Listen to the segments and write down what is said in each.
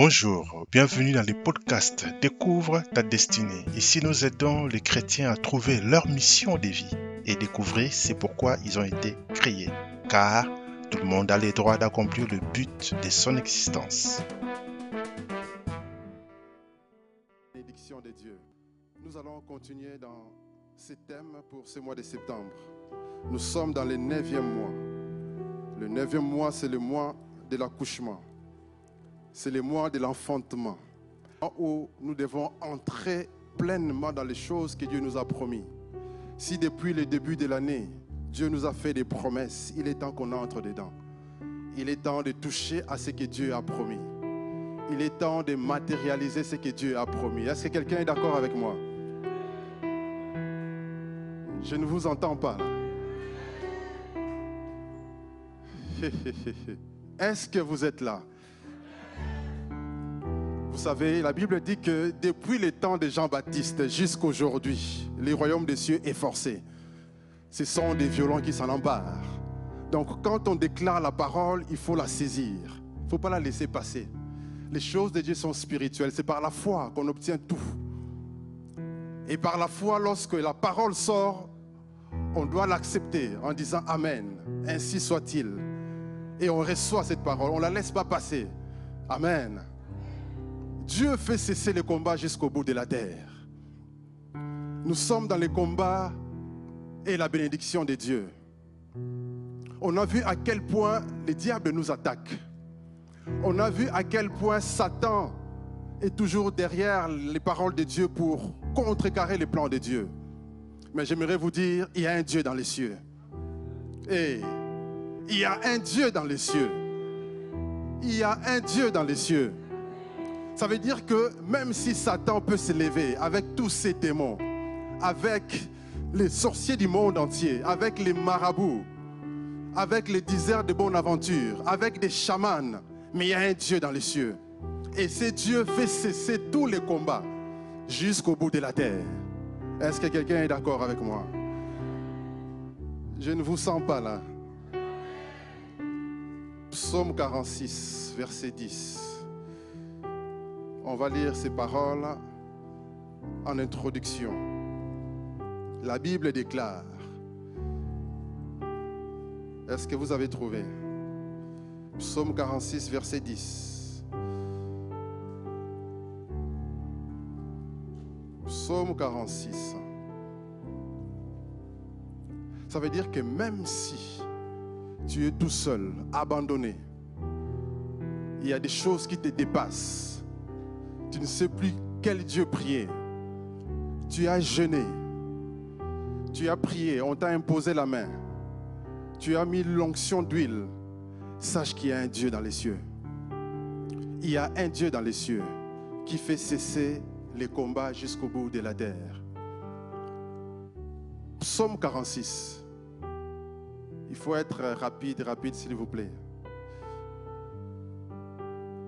Bonjour, bienvenue dans le podcast Découvre ta destinée. Ici, nous aidons les chrétiens à trouver leur mission de vie et découvrir c'est pourquoi ils ont été créés. Car tout le monde a le droit d'accomplir le but de son existence. Bénédiction de Dieu. Nous allons continuer dans ce thème pour ce mois de septembre. Nous sommes dans le neuvième mois. Le neuvième mois, c'est le mois de l'accouchement. C'est le mois de l'enfantement, où nous devons entrer pleinement dans les choses que Dieu nous a promis. Si depuis le début de l'année, Dieu nous a fait des promesses, il est temps qu'on entre dedans. Il est temps de toucher à ce que Dieu a promis. Il est temps de matérialiser ce que Dieu a promis. Est-ce que quelqu'un est d'accord avec moi? Je ne vous entends pas. Est-ce que vous êtes là? Vous savez, la Bible dit que depuis le temps de Jean-Baptiste jusqu'à aujourd'hui, le royaume des cieux est forcé. Ce sont des violents qui s'en emparent. Donc quand on déclare la parole, il faut la saisir. Il ne faut pas la laisser passer. Les choses de Dieu sont spirituelles. C'est par la foi qu'on obtient tout. Et par la foi, lorsque la parole sort, on doit l'accepter en disant Amen. Ainsi soit-il et on reçoit cette parole. On ne la laisse pas passer. Amen. Dieu fait cesser le combat jusqu'au bout de la terre. Nous sommes dans le combat et la bénédiction de Dieu. On a vu à quel point le diable nous attaque. On a vu à quel point Satan est toujours derrière les paroles de Dieu pour contrecarrer les plans de Dieu. Mais j'aimerais vous dire, il y a un Dieu dans les cieux. Et il y a un Dieu dans les cieux. Il y a un Dieu dans les cieux. Ça veut dire que même si Satan peut se lever avec tous ses démons, avec les sorciers du monde entier, avec les marabouts, avec les déserts de bonne aventure, avec des chamans, mais il y a un Dieu dans les cieux. Et ce Dieu fait cesser tous les combats jusqu'au bout de la terre. Est-ce que quelqu'un est d'accord avec moi? Je ne vous sens pas là. Psaume 46, verset 10. On va lire ces paroles en introduction. La Bible déclare, est-ce que vous avez trouvé? Psaume 46, verset 10. Psaume 46. Ça veut dire que même si tu es tout seul, abandonné. Il y a des choses qui te dépassent. Tu ne sais plus quel Dieu prier. Tu as jeûné. Tu as prié, on t'a imposé la main. Tu as mis l'onction d'huile. Sache qu'il y a un Dieu dans les cieux. Il y a un Dieu dans les cieux qui fait cesser les combats jusqu'au bout de la terre. Psaume 46. Il faut être rapide, rapide, s'il vous plaît.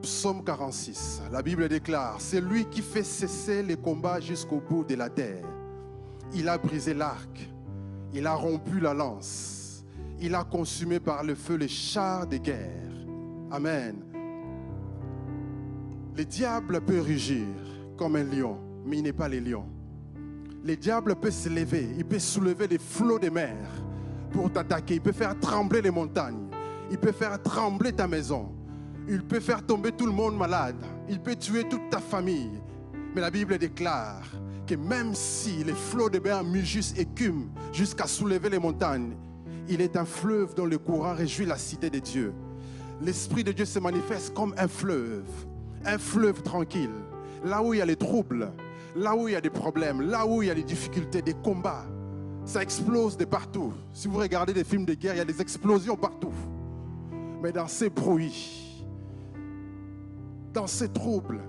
Psaume 46. La Bible déclare, c'est lui qui fait cesser les combats jusqu'au bout de la terre. Il a brisé l'arc. Il a rompu la lance. Il a consumé par le feu les chars de guerre. Amen. Le diable peut rugir comme un lion, mais il n'est pas le lion. Le diable peut se lever, il peut soulever les flots de mer pour t'attaquer. Il peut faire trembler les montagnes. Il peut faire trembler ta maison. Il peut faire tomber tout le monde malade. Il peut tuer toute ta famille. Mais la Bible déclare que même si les flots de et écument jusqu'à soulever les montagnes, il est un fleuve dont le courant réjouit la cité de Dieu. L'Esprit de Dieu se manifeste comme un fleuve, un fleuve tranquille. Là où il y a les troubles, là où il y a des problèmes, là où il y a des difficultés, des combats, ça explose de partout. Si vous regardez des films de guerre, il y a des explosions partout. Mais dans ces bruits, dans ces troubles,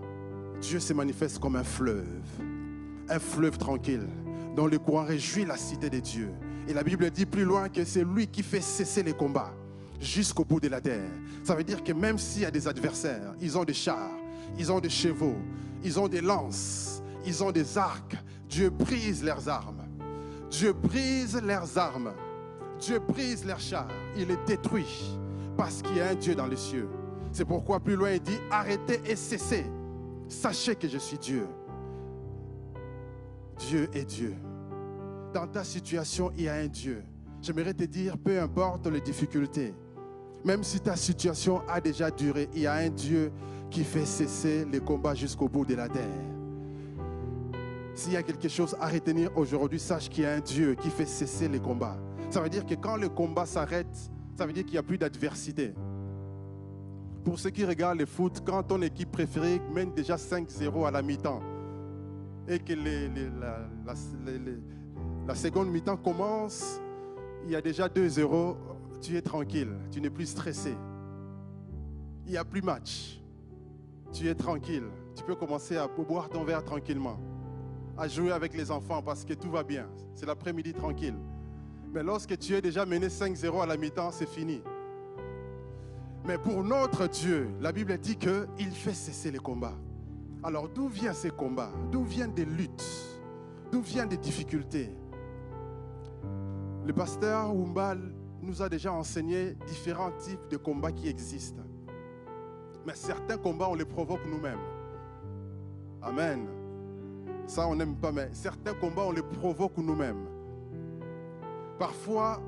Dieu se manifeste comme un fleuve, un fleuve tranquille, dont le courant réjouit la cité de Dieu. Et la Bible dit plus loin que c'est lui qui fait cesser les combats jusqu'au bout de la terre. Ça veut dire que même s'il y a des adversaires, ils ont des chars, ils ont des chevaux, ils ont des lances, ils ont des arcs, Dieu brise leurs armes. Dieu brise leurs armes. Dieu brise leurs chars. Il les détruit parce qu'il y a un Dieu dans les cieux. C'est pourquoi plus loin il dit, arrêtez et cessez. Sachez que je suis Dieu. Dieu est Dieu. Dans ta situation, il y a un Dieu. J'aimerais te dire, peu importe les difficultés, même si ta situation a déjà duré, il y a un Dieu qui fait cesser les combats jusqu'au bout de la terre. S'il y a quelque chose à retenir aujourd'hui, sache qu'il y a un Dieu qui fait cesser les combats. Ça veut dire que quand le combat s'arrête, ça veut dire qu'il n'y a plus d'adversité. Pour ceux qui regardent le foot, quand ton équipe préférée mène déjà 5-0 à la mi-temps et que la, seconde mi-temps commence, il y a déjà 2-0, tu es tranquille, tu n'es plus stressé. Il n'y a plus match. Tu es tranquille. Tu peux commencer à boire ton verre tranquillement, à jouer avec les enfants parce que tout va bien. C'est l'après-midi tranquille. Mais lorsque tu es déjà mené 5-0 à la mi-temps, c'est fini. Mais pour notre Dieu, la Bible dit qu'il fait cesser les combats. Alors d'où viennent ces combats? D'où viennent des luttes? D'où viennent des difficultés? Le pasteur Oumbal nous a déjà enseigné différents types de combats qui existent. Mais certains combats, on les provoque nous-mêmes. Amen. Ça, on n'aime pas, mais certains combats, on les provoque nous-mêmes. Parfois,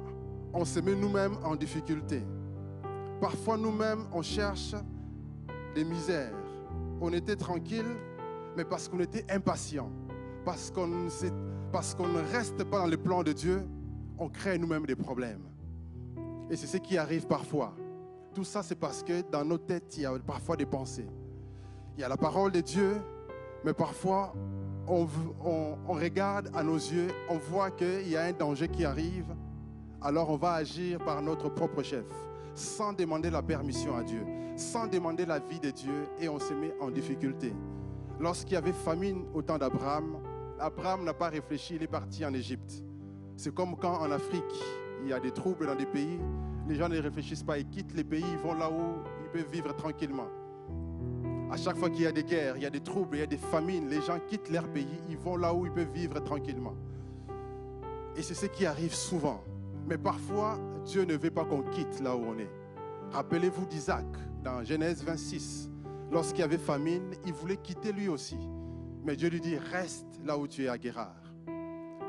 on se met nous-mêmes en difficulté. Parfois, nous-mêmes, on cherche des misères. On était tranquille, mais parce qu'on était impatient, parce qu'on ne reste pas dans le plan de Dieu, on crée nous-mêmes des problèmes. Et c'est ce qui arrive parfois. Tout ça, c'est parce que dans nos têtes, il y a parfois des pensées. Il y a la parole de Dieu, mais parfois, on, regarde à nos yeux, on voit qu'il y a un danger qui arrive, alors on va agir par notre propre chef, sans demander la permission à Dieu, sans demander la vie de Dieu, et on se met en difficulté. Lorsqu'il y avait famine au temps d'Abraham, Abraham n'a pas réfléchi, il est parti en Égypte. C'est comme quand en Afrique, il y a des troubles dans des pays, les gens ne réfléchissent pas, ils quittent les pays, ils vont là où ils peuvent vivre tranquillement. À chaque fois qu'il y a des guerres, il y a des troubles, il y a des famines, les gens quittent leur pays, ils vont là où ils peuvent vivre tranquillement. Et c'est ce qui arrive souvent. Mais parfois, Dieu ne veut pas qu'on quitte là où on est. Rappelez-vous d'Isaac dans Genèse 26. Lorsqu'il y avait famine, il voulait quitter lui aussi. Mais Dieu lui dit, reste là où tu es à Guérard.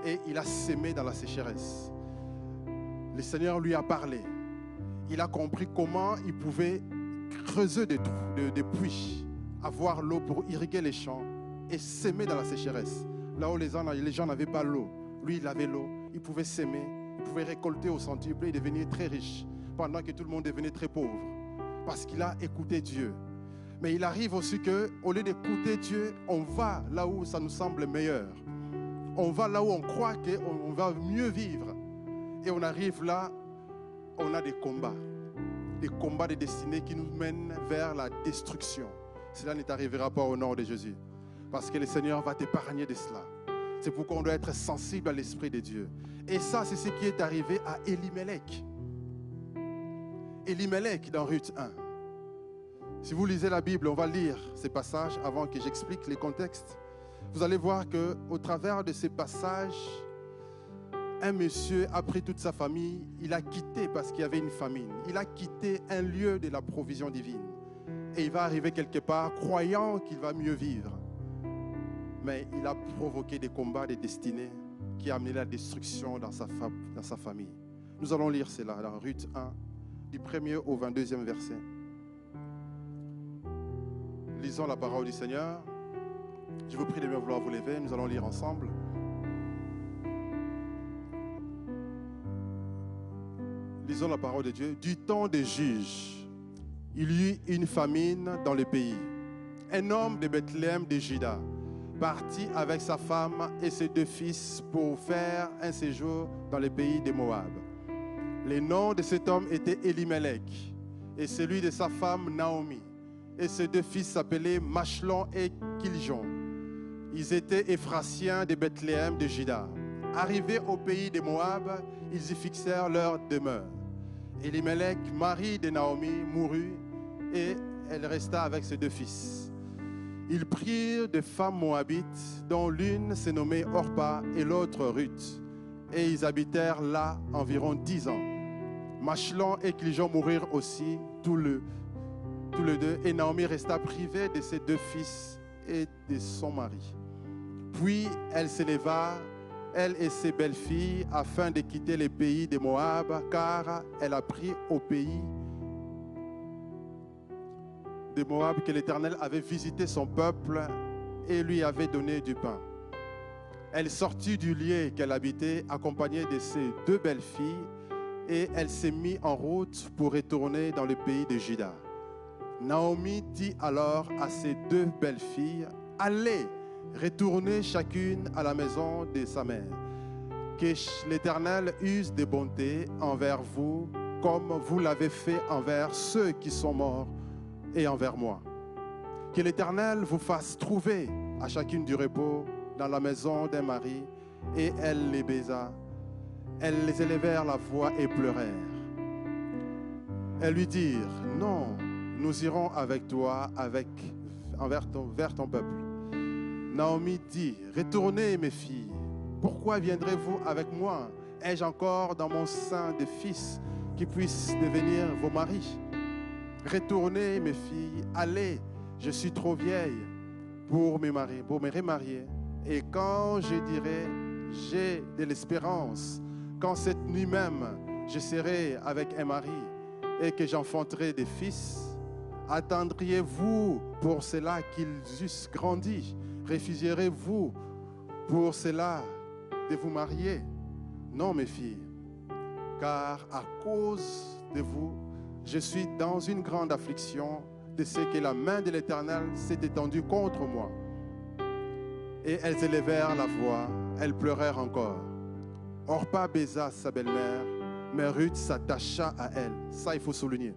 Et il a sémé dans la sécheresse. Le Seigneur lui a parlé. Il a compris comment il pouvait creuser des, des puits avoir l'eau pour irriguer les champs et s'aimer dans la sécheresse. Là où les gens n'avaient pas l'eau, lui, il avait l'eau. Il pouvait s'aimer, pouvait récolter au centuple et devenir très riche, pendant que tout le monde devenait très pauvre. Parce qu'il a écouté Dieu. Mais il arrive aussi que, au lieu d'écouter Dieu, on va là où ça nous semble meilleur. On va là où on croit qu'on va mieux vivre. Et on arrive là, on a des combats. Des combats de destinée qui nous mènent vers la destruction cela ne t'arrivera pas au nom de Jésus. Parce que le Seigneur va t'épargner de cela. C'est pourquoi on doit être sensible à l'Esprit de Dieu. Et ça, c'est ce qui est arrivé à Elimelech. Elimelech dans Ruth 1. Si vous lisez la Bible, on va lire ces passages avant que j'explique les contextes. Vous allez voir que au travers de ces passages, un monsieur a pris toute sa famille, il a quitté parce qu'il y avait une famine. Il a quitté un lieu de la provision divine et il va arriver quelque part croyant qu'il va mieux vivre. Mais il a provoqué des combats, des destinées qui ont amené la destruction dans sa, dans sa famille. Nous allons lire cela dans Ruth 1, du 1er au 22e verset. Lisons la parole du Seigneur. Je vous prie de bien vouloir vous lever, nous allons lire ensemble. Lisons la parole de Dieu. Du temps des juges il y eut une famine dans le pays. Un homme de Bethléem de Juda partit avec sa femme et ses deux fils pour faire un séjour dans le pays de Moab. Le nom de cet homme était Elimelech et celui de sa femme Naomi. Et ses deux fils s'appelaient Machlon et Kiljon. Ils étaient Ephrasiens de Bethléem de Juda. Arrivés au pays de Moab, ils y fixèrent leur demeure. Elimelech, mari de Naomi, mourut et elle resta avec ses deux fils. Ils prirent des femmes moabites, dont l'une s'est nommée Orpa et l'autre Ruth, et ils habitèrent là environ dix ans. Machlon et Clijon mourirent aussi tous, les deux, et Naomi resta privée de ses deux fils et de son mari. Puis elle s'éleva, elle et ses belles-filles, afin de quitter les pays de Moab, car elle a pris au pays de Moab que l'Éternel avait visité son peuple et lui avait donné du pain. Elle sortit du lieu qu'elle habitait, accompagnée de ses deux belles-filles, et elle s'est mise en route pour retourner dans le pays de Juda. Naomi dit alors à ses deux belles-filles, Allez, retournez chacune à la maison de sa mère. Que l'Éternel use de bonté envers vous, comme vous l'avez fait envers ceux qui sont morts et envers moi. Que l'Éternel vous fasse trouver à chacune du repos dans la maison d'un mari. Et elle les baisa. Elles les élevèrent la voix et pleurèrent. Elles lui dirent, non, nous irons avec toi, avec, envers ton, vers ton peuple. Naomi dit, retournez mes filles, pourquoi viendrez-vous avec moi? Ai-je encore dans mon sein des fils qui puissent devenir vos maris? Retournez mes filles, allez, je suis trop vieille pour me marier, pour me remarier. Et quand je dirai, j'ai de l'espérance, quand cette nuit même je serai avec un mari et que j'enfanterai des fils, attendriez-vous pour cela qu'ils eussent grandi? Refusierez-vous pour cela de vous marier? Non, mes filles, car à cause de vous, je suis dans une grande affliction de ce que la main de l'Éternel s'est étendue contre moi. Et elles élevèrent la voix, elles pleurèrent encore. Orpa baisa sa belle-mère, mais Ruth s'attacha à elle. Ça, il faut souligner.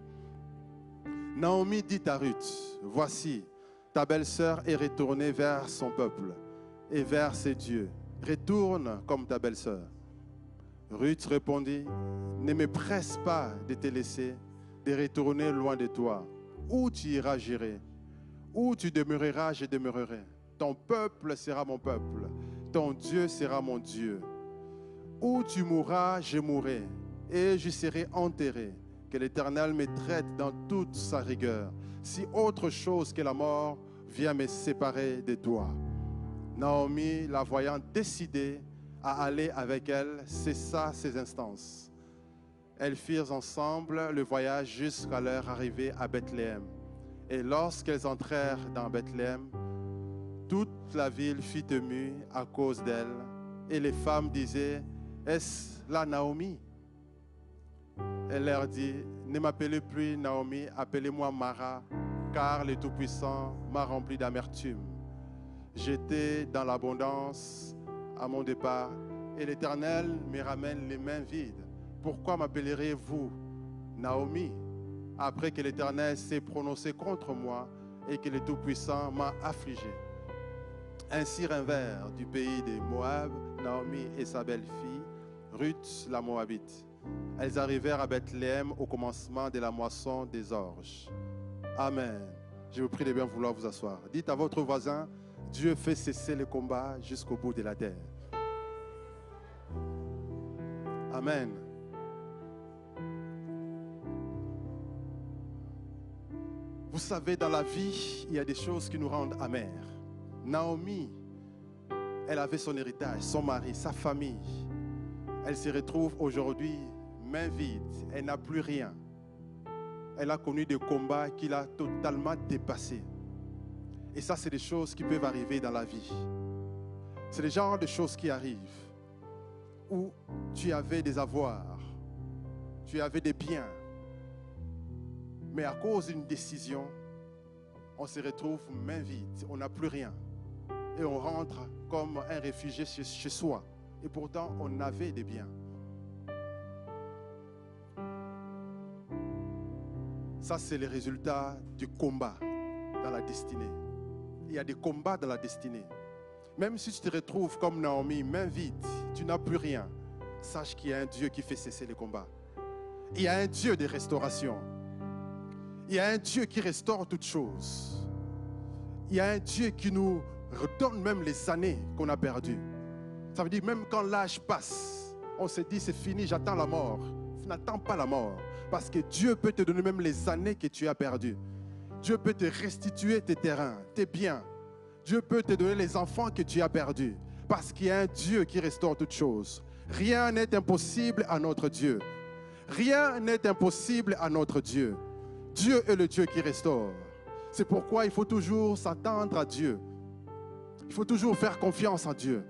Naomi dit à Ruth, voici, ta belle-sœur est retournée vers son peuple et vers ses dieux. Retourne comme ta belle-sœur. Ruth répondit, ne me presse pas de te laisser, de retourner loin de toi. Où tu iras, j'irai. Où tu demeureras, je demeurerai. Ton peuple sera mon peuple. Ton Dieu sera mon Dieu. Où tu mourras, je mourrai. Et je serai enterré. Que l'Éternel me traite dans toute sa rigueur. Si autre chose que la mort vient me séparer de toi. Naomi, la voyant décidée à aller avec elle, cessa ses instances. Elles firent ensemble le voyage jusqu'à leur arrivée à Bethléem. Et lorsqu'elles entrèrent dans Bethléem, toute la ville fut émue à cause d'elle. Et les femmes disaient, Est-ce la Naomi? Elle leur dit, Ne m'appelez plus Naomi, appelez-moi Mara, car le Tout-Puissant m'a rempli d'amertume. J'étais dans l'abondance à mon départ, et l'Éternel me ramène les mains vides. Pourquoi m'appellerez-vous Naomi, après que l'Éternel s'est prononcé contre moi et que le Tout-Puissant m'a affligé? Ainsi vers du pays de Moab, Naomi et sa belle-fille, Ruth la Moabite. Elles arrivèrent à Bethléem au commencement de la moisson des orges. Amen. Je vous prie de bien vouloir vous asseoir. Dites à votre voisin, Dieu fait cesser le combat jusqu'au bout de la terre. Amen. Vous savez, dans la vie, il y a des choses qui nous rendent amers. Naomi, elle avait son héritage, son mari, sa famille. Elle se retrouve aujourd'hui main vide. Elle n'a plus rien. Elle a connu des combats qu'il a totalement dépassés. Et ça, c'est des choses qui peuvent arriver dans la vie. C'est le genre de choses qui arrivent où tu avais des avoirs, tu avais des biens, mais à cause d'une décision, on se retrouve main vide, on n'a plus rien et on rentre comme un réfugié chez, soi. Et pourtant, on avait des biens. Ça, c'est le résultat du combat dans la destinée. Il y a des combats dans la destinée. Même si tu te retrouves comme Naomi, main vide, tu n'as plus rien, sache qu'il y a un Dieu qui fait cesser les combats. Il y a un Dieu de restauration. Il y a un Dieu qui restaure toutes choses. Il y a un Dieu qui nous redonne même les années qu'on a perdues. Ça veut dire même quand l'âge passe, on se dit c'est fini, j'attends la mort. N'attends pas la mort. Parce que Dieu peut te donner même les années que tu as perdues. Dieu peut te restituer tes terrains, tes biens. Dieu peut te donner les enfants que tu as perdus. Parce qu'il y a un Dieu qui restaure toutes choses. Rien n'est impossible à notre Dieu. Rien n'est impossible à notre Dieu. Dieu est le Dieu qui restaure. C'est pourquoi il faut toujours s'attendre à Dieu. Il faut toujours faire confiance en Dieu,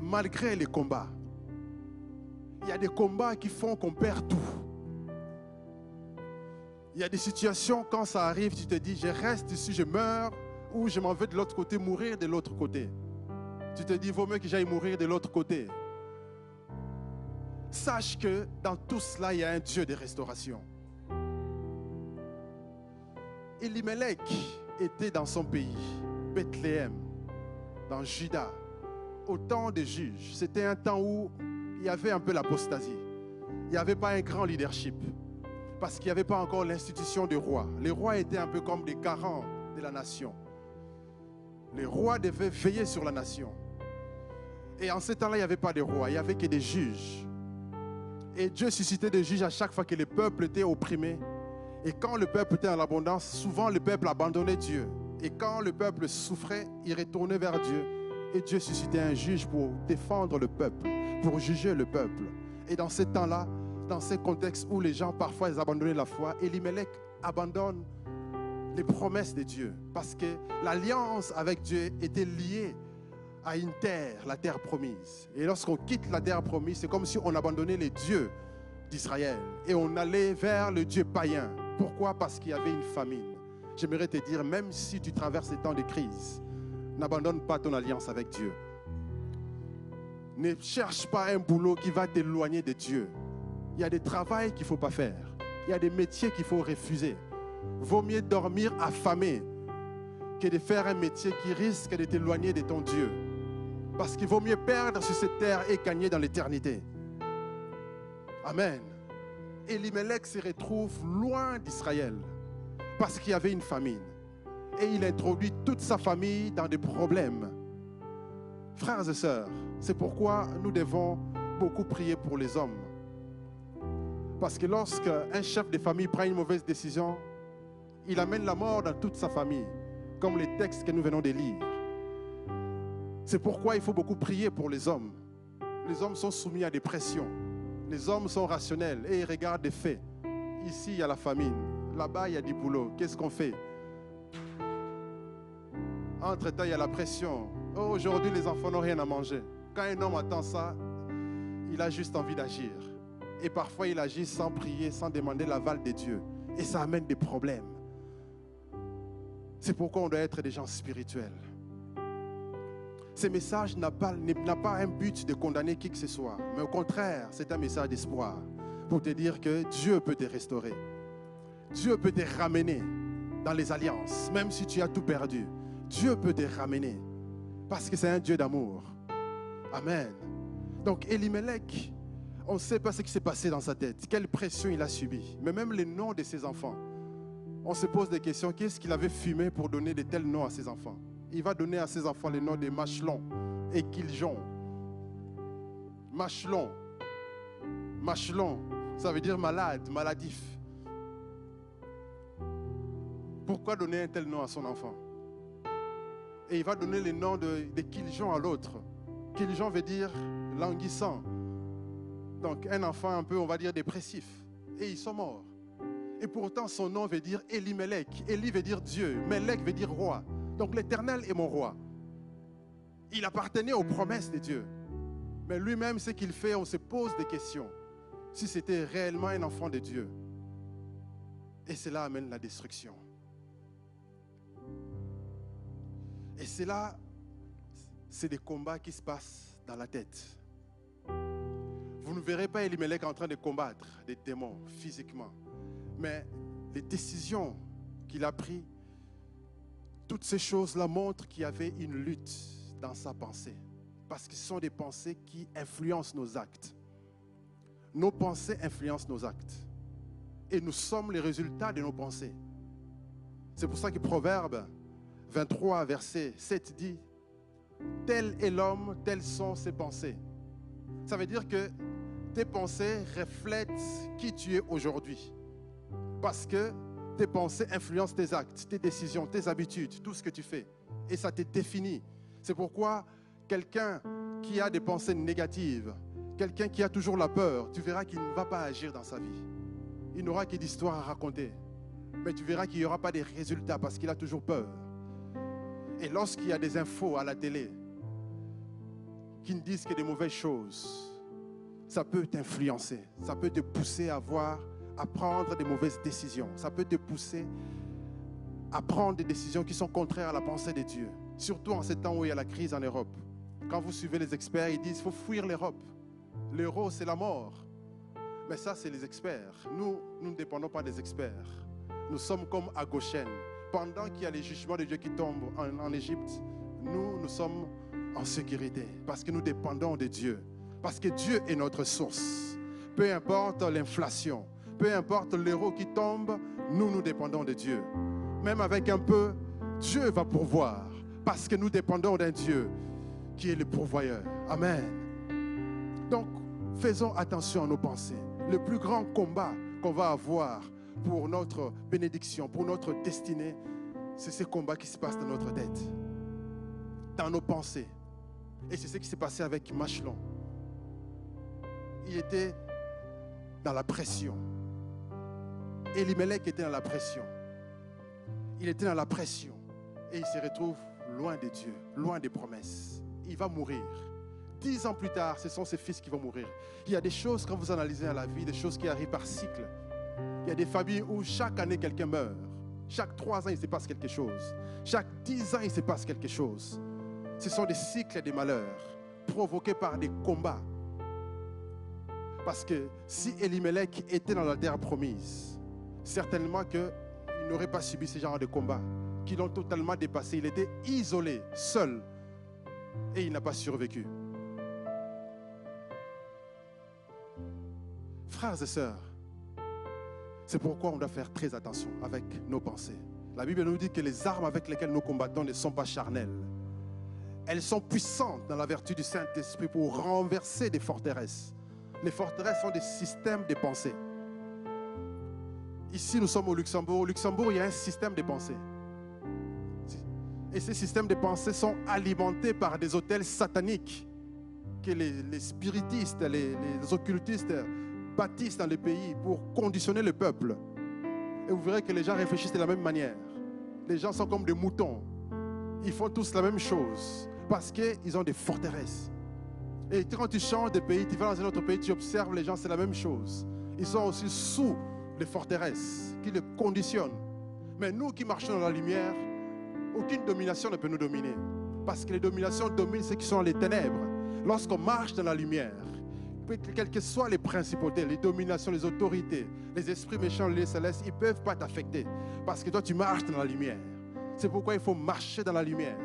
malgré les combats. Il y a des combats qui font qu'on perd tout. Il y a des situations, quand ça arrive, tu te dis, je reste ici, je meurs, ou je m'en vais de l'autre côté, mourir de l'autre côté. Tu te dis, vaut mieux que j'aille mourir de l'autre côté. Sache que dans tout cela, il y a un Dieu de restauration. Elimelech était dans son pays, Bethléem, dans Juda, au temps des juges. C'était un temps où il y avait un peu l'apostasie. Il n'y avait pas un grand leadership. Parce qu'il n'y avait pas encore l'institution des rois. Les rois étaient un peu comme des garants de la nation. Les rois devaient veiller sur la nation. Et en ce temps-là, il n'y avait pas de rois, il n'y avait que des juges. Et Dieu suscitait des juges à chaque fois que le peuple était opprimé. Et quand le peuple était en abondance, souvent le peuple abandonnait Dieu. Et quand le peuple souffrait, il retournait vers Dieu. Et Dieu suscitait un juge pour défendre le peuple, pour juger le peuple. Et dans ce temps-là, dans ces contextes où les gens parfois ils abandonnaient la foi, Elimelech abandonne les promesses de Dieu. Parce que l'alliance avec Dieu était liée à une terre, la terre promise. Et lorsqu'on quitte la terre promise, c'est comme si on abandonnait les dieux d'Israël et on allait vers le Dieu païen. Pourquoi? Parce qu'il y avait une famine. J'aimerais te dire, même si tu traverses des temps de crise, n'abandonne pas ton alliance avec Dieu. Ne cherche pas un boulot qui va t'éloigner de Dieu. Il y a des travaux qu'il ne faut pas faire. Il y a des métiers qu'il faut refuser. Vaut mieux dormir affamé que de faire un métier qui risque de t'éloigner de ton Dieu. Parce qu'il vaut mieux perdre sur cette terre et gagner dans l'éternité. Amen. Elimelech se retrouve loin d'Israël parce qu'il y avait une famine. Et il introduit toute sa famille dans des problèmes. Frères et sœurs, c'est pourquoi nous devons beaucoup prier pour les hommes. Parce que lorsque un chef de famille prend une mauvaise décision, il amène la mort dans toute sa famille, comme les textes que nous venons de lire. C'est pourquoi il faut beaucoup prier pour les hommes. Les hommes sont soumis à des pressions. Les hommes sont rationnels et ils regardent des faits. Ici, il y a la famine. Là-bas, il y a du boulot. Qu'est-ce qu'on fait? Entre-temps, il y a la pression. Oh, aujourd'hui, les enfants n'ont rien à manger. Quand un homme attend ça, il a juste envie d'agir. Et parfois, il agit sans prier, sans demander l'aval de Dieu. Et ça amène des problèmes. C'est pourquoi on doit être des gens spirituels. Ce message n'a pas, un but de condamner qui que ce soit, mais au contraire, c'est un message d'espoir pour te dire que Dieu peut te restaurer. Dieu peut te ramener dans les alliances, même si tu as tout perdu. Dieu peut te ramener parce que c'est un Dieu d'amour. Amen. Donc Elimelech, on ne sait pas ce qui s'est passé dans sa tête, quelle pression il a subi, mais même les noms de ses enfants. On se pose des questions, qu'est-ce qu'il avait fumé pour donner de tels noms à ses enfants? Il va donner à ses enfants le nom de Machelon et Kiljon. Machelon. Machelon, ça veut dire malade, maladif. Pourquoi donner un tel nom à son enfant? Et il va donner le nom de, de Kiljon à l'autre. Kiljon veut dire languissant. Donc un enfant un peu, on va dire, dépressif. Et ils sont morts. Et pourtant son nom veut dire Elimelech. Eli veut dire Dieu. Melech veut dire roi. Donc l'Éternel est mon roi. Il appartenait aux promesses de Dieu. Mais lui-même, ce qu'il fait, on se pose des questions. Si c'était réellement un enfant de Dieu. Et cela amène la destruction. Et cela, c'est des combats qui se passent dans la tête. Vous ne verrez pas Elimelech en train de combattre des démons physiquement. Mais les décisions qu'il a prises toutes ces choses-là montrent qu'il y avait une lutte dans sa pensée. Parce que ce sont des pensées qui influencent nos actes. Nos pensées influencent nos actes. Et nous sommes les résultats de nos pensées. C'est pour ça que Proverbe 23, verset 7 dit, Tel est l'homme, telles sont ses pensées. Ça veut dire que tes pensées reflètent qui tu es aujourd'hui. Parce que tes pensées influencent tes actes, tes décisions, tes habitudes, tout ce que tu fais. Et ça te définit. C'est pourquoi quelqu'un qui a des pensées négatives, quelqu'un qui a toujours la peur, tu verras qu'il ne va pas agir dans sa vie. Il n'aura que d'histoires à raconter. Mais tu verras qu'il n'y aura pas de résultats parce qu'il a toujours peur. Et lorsqu'il y a des infos à la télé qui ne disent que des mauvaises choses, ça peut t'influencer, ça peut te pousser à voir, à prendre des mauvaises décisions, ça peut te pousser à prendre des décisions qui sont contraires à la pensée de Dieu. Surtout en ces temps où il y a la crise en Europe. Quand vous suivez les experts, ils disent qu'il faut fuir l'Europe. L'euro, c'est la mort. Mais ça, c'est les experts. Nous, nous ne dépendons pas des experts. Nous sommes comme à Goshen. Pendant qu'il y a les jugements de Dieu qui tombent en, en Égypte, nous, nous sommes en sécurité parce que nous dépendons de Dieu. Parce que Dieu est notre source. Peu importe l'inflation, peu importe l'euro qui tombe, nous, nous dépendons de Dieu. Même avec un peu, Dieu va pourvoir parce que nous dépendons d'un Dieu qui est le pourvoyeur. Amen. Donc, faisons attention à nos pensées. Le plus grand combat qu'on va avoir pour notre bénédiction, pour notre destinée, c'est ce combat qui se passe dans notre tête, dans nos pensées. Et c'est ce qui s'est passé avec Machelon. Il était dans la pression. Elimelech était dans la pression. Il était dans la pression. Et il se retrouve loin de Dieu, loin des promesses. Il va mourir. Dix ans plus tard, ce sont ses fils qui vont mourir. Il y a des choses, quand vous analysez à la vie, des choses qui arrivent par cycle. Il y a des familles où chaque année, quelqu'un meurt. Chaque trois ans, il se passe quelque chose. Chaque dix ans, il se passe quelque chose. Ce sont des cycles des malheurs provoqués par des combats. Parce que si Elimelech était dans la terre promise, certainement qu'il n'aurait pas subi ce genre de combats qui l'ont totalement dépassé. Il était isolé, seul, et il n'a pas survécu. Frères et sœurs, c'est pourquoi on doit faire très attention avec nos pensées. La Bible nous dit que les armes avec lesquelles nous combattons ne sont pas charnelles. Elles sont puissantes dans la vertu du Saint-Esprit pour renverser des forteresses. Les forteresses sont des systèmes de pensée. Ici, nous sommes au Luxembourg. Au Luxembourg, il y a un système de pensée. Et ces systèmes de pensée sont alimentés par des hôtels sataniques que les, spiritistes, les, occultistes bâtissent dans les pays pour conditionner le peuple. Et vous verrez que les gens réfléchissent de la même manière. Les gens sont comme des moutons. Ils font tous la même chose parce qu'ils ont des forteresses. Et quand tu changes de pays, tu vas dans un autre pays, tu observes les gens, c'est la même chose. Ils sont aussi sous les forteresses qui les conditionnent. Mais nous qui marchons dans la lumière, aucune domination ne peut nous dominer. Parce que les dominations dominent ceux qui sont les ténèbres. Lorsqu'on marche dans la lumière, quelles que soient les principautés, les dominations, les autorités, les esprits méchants, les célestes, ils ne peuvent pas t'affecter. Parce que toi, tu marches dans la lumière. C'est pourquoi il faut marcher dans la lumière.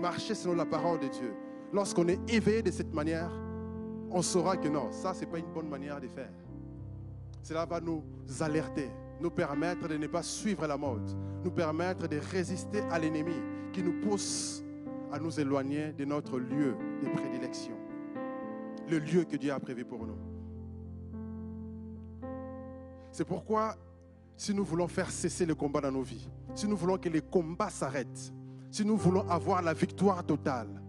Marcher selon la parole de Dieu. Lorsqu'on est éveillé de cette manière, on saura que non, ça, ce n'est pas une bonne manière de faire. Cela va nous alerter, nous permettre de ne pas suivre la mode, nous permettre de résister à l'ennemi qui nous pousse à nous éloigner de notre lieu de prédilection, le lieu que Dieu a prévu pour nous. C'est pourquoi, si nous voulons faire cesser le combat dans nos vies, si nous voulons que les combats s'arrêtent, si nous voulons avoir la victoire totale,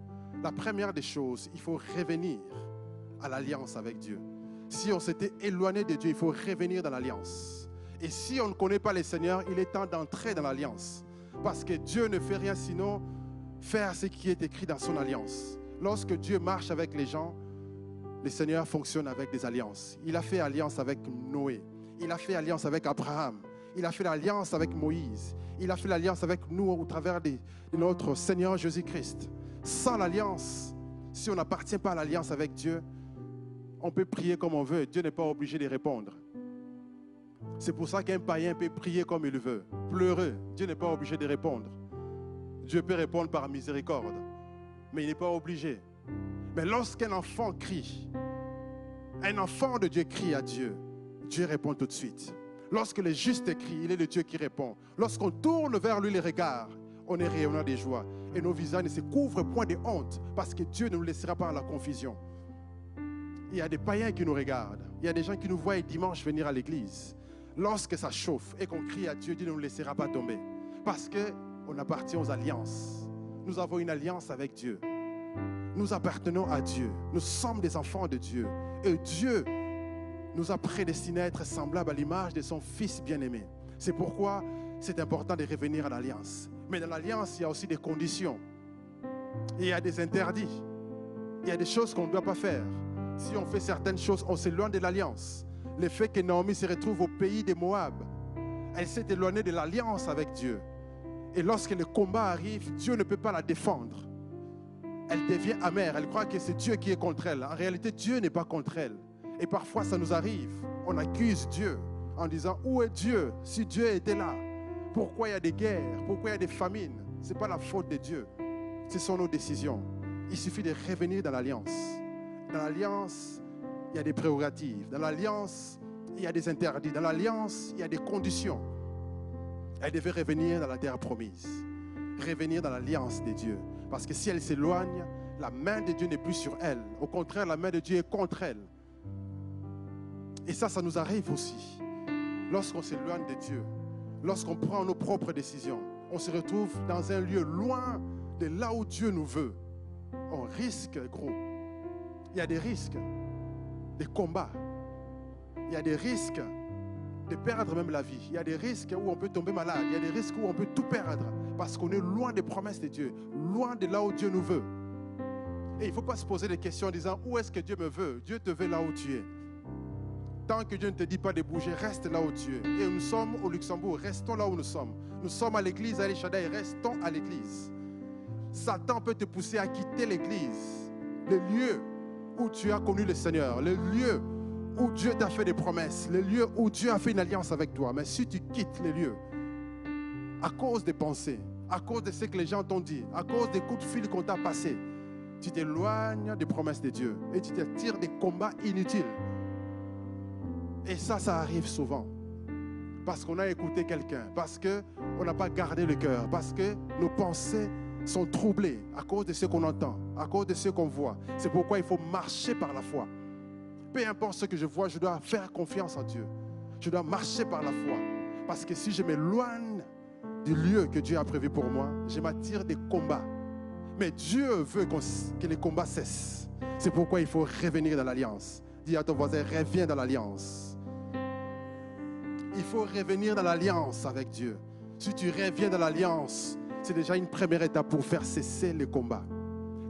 la première des choses, il faut revenir à l'alliance avec Dieu. Si on s'était éloigné de Dieu, il faut revenir dans l'alliance. Et si on ne connaît pas le Seigneur, il est temps d'entrer dans l'alliance. Parce que Dieu ne fait rien sinon faire ce qui est écrit dans son alliance. Lorsque Dieu marche avec les gens, le Seigneur fonctionne avec des alliances. Il a fait alliance avec Noé. Il a fait alliance avec Abraham. Il a fait l'alliance avec Moïse. Il a fait l'alliance avec nous au travers de, notre Seigneur Jésus-Christ. Sans l'alliance, si on n'appartient pas à l'alliance avec Dieu, on peut prier comme on veut. Dieu n'est pas obligé de répondre. C'est pour ça qu'un païen peut prier comme il veut, pleurer. Dieu n'est pas obligé de répondre. Dieu peut répondre par miséricorde, mais il n'est pas obligé. Mais lorsqu'un enfant crie, un enfant de Dieu crie à Dieu, Dieu répond tout de suite. Lorsque le juste crie, il est le Dieu qui répond. Lorsqu'on tourne vers lui les regards, on est rayonnant de joie. Et nos visages ne se couvrent point de honte, parce que Dieu ne nous laissera pas à la confusion. Il y a des païens qui nous regardent. Il y a des gens qui nous voient dimanche venir à l'église. lorsque ça chauffe et qu'on crie à Dieu, Dieu ne nous laissera pas tomber. Parce qu'on appartient aux alliances. Nous avons une alliance avec Dieu. Nous appartenons à Dieu. Nous sommes des enfants de Dieu. Et Dieu nous a prédestinés à être semblables à l'image de son Fils bien-aimé. C'est pourquoi c'est important de revenir à l'alliance. Mais dans l'alliance, il y a aussi des conditions. il y a des interdits. Il y a des choses qu'on ne doit pas faire. Si on fait certaines choses, on s'éloigne de l'alliance. Le fait que Naomi se retrouve au pays de Moab, elle s'est éloignée de l'alliance avec Dieu. Et lorsque le combat arrive, Dieu ne peut pas la défendre. Elle devient amère. Elle croit que c'est Dieu qui est contre elle. En réalité, Dieu n'est pas contre elle. Et parfois, ça nous arrive. On accuse Dieu en disant Où est Dieu si Dieu était là? Pourquoi il y a des guerres? Pourquoi il y a des famines? Ce n'est pas la faute de Dieu. Ce sont nos décisions. Il suffit de revenir dans l'alliance. Dans l'alliance, il y a des prérogatives. Dans l'alliance, il y a des interdits. Dans l'alliance, il y a des conditions. Elle devait revenir dans la terre promise. Revenir dans l'alliance de Dieu. Parce que si elle s'éloigne, la main de Dieu n'est plus sur elle. Au contraire, la main de Dieu est contre elle. Et ça, ça nous arrive aussi. Lorsqu'on s'éloigne de Dieu, lorsqu'on prend nos propres décisions, on se retrouve dans un lieu loin de là où Dieu nous veut. On risque, gros. Il y a des risques, des combats. Il y a des risques de perdre même la vie. Il y a des risques où on peut tomber malade. Il y a des risques où on peut tout perdre parce qu'on est loin des promesses de Dieu, loin de là où Dieu nous veut. Et il ne faut pas se poser des questions en disant où est-ce que Dieu me veut? Dieu te veut là où tu es. Tant que Dieu ne te dit pas de bouger, reste là où tu es. Et nous sommes au Luxembourg, restons là où nous sommes. Nous sommes à l'église à et restons à l'église. Satan peut te pousser à quitter l'église, le lieu où tu as connu le Seigneur, le lieu où Dieu t'a fait des promesses, le lieu où Dieu a fait une alliance avec toi. Mais si tu quittes les lieux à cause des pensées, à cause de ce que les gens t'ont dit, à cause des coups de fil qu'on t'a passés, tu t'éloignes des promesses de Dieu et tu t'attires des combats inutiles. Et ça, ça arrive souvent. Parce qu'on a écouté quelqu'un, parce qu'on n'a pas gardé le cœur, parce que nos pensées sont troublées à cause de ce qu'on entend, à cause de ce qu'on voit. C'est pourquoi il faut marcher par la foi. Peu importe ce que je vois, je dois faire confiance en Dieu. Je dois marcher par la foi. Parce que si je m'éloigne du lieu que Dieu a prévu pour moi, je m'attire des combats. Mais Dieu veut que les combats cessent. C'est pourquoi il faut revenir dans l'alliance. Dis à ton voisin, reviens dans l'alliance. Il faut revenir dans l'alliance avec Dieu. Si tu reviens dans l'alliance, c'est déjà une première étape pour faire cesser les combats.